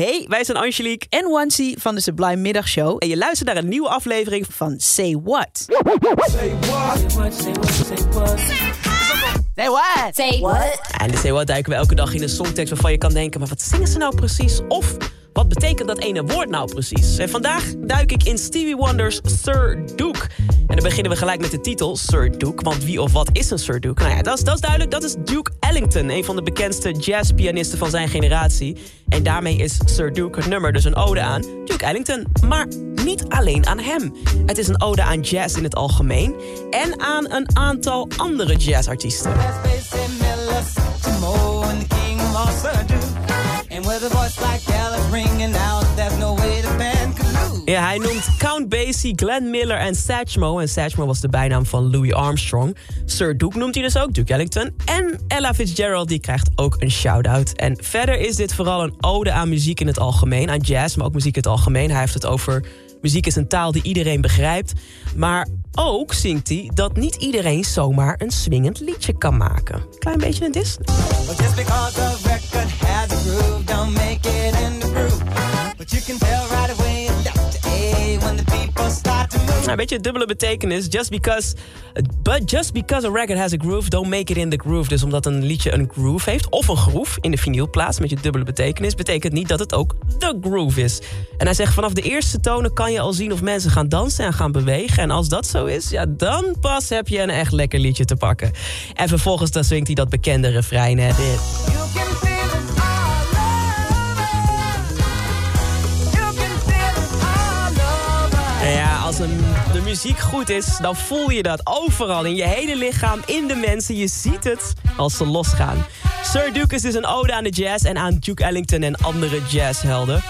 Hey, wij zijn Angelique en Wansi van de Sublime Middagshow. En je luistert naar een nieuwe aflevering van Say What. Say what? Say what? Say what? Say what? Say what? En in de Say What duiken we elke dag in een songtekst waarvan je kan denken... maar wat zingen ze nou precies? Of wat betekent dat ene woord nou precies? En vandaag duik ik in Stevie Wonder's Sir Duke. Dan beginnen we gelijk met de titel Sir Duke. Want wie of wat is een Sir Duke? Nou ja, dat is, dat is duidelijk. Dat is Duke Ellington, een van de bekendste jazzpianisten van zijn generatie. En daarmee is Sir Duke het nummer dus een ode aan Duke Ellington. Maar niet alleen aan hem. Het is een ode aan jazz in het algemeen en aan een aantal andere jazzartiesten. Ja, hij noemt Count Basie, Glenn Miller en Satchmo. En Satchmo was de bijnaam van Louis Armstrong. Sir Duke noemt hij dus ook, Duke Ellington. En Ella Fitzgerald die krijgt ook een shout-out. En verder is dit vooral een ode aan muziek in het algemeen. Aan jazz, maar ook muziek in het algemeen. Hij heeft het over muziek is een taal die iedereen begrijpt. Maar ook zingt hij dat niet iedereen zomaar een swingend liedje kan maken. Klein beetje een dis. Een beetje dubbele betekenis. Just because, but just because a record has a groove, don't make it in the groove. Dus omdat een liedje een groove heeft, of een groove in de vinylplaats, met je dubbele betekenis, betekent niet dat het ook de groove is. En hij zegt, vanaf de eerste tonen kan je al zien of mensen gaan dansen en gaan bewegen. En als dat zo is, ja, dan pas heb je een echt lekker liedje te pakken. En vervolgens dan swingt hij dat bekende refrein. Hè. De muziek goed is, dan voel je dat overal. In je hele lichaam, in de mensen. Je ziet het als ze losgaan. Sir Duke is een ode aan de jazz en aan Duke Ellington en andere jazzhelden.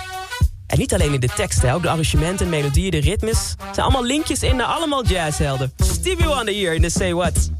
En niet alleen in de teksten, ook de arrangementen, melodieën, de ritmes. zijn allemaal linkjes in naar allemaal jazzhelden. Stevie Wonder hier in de Say What.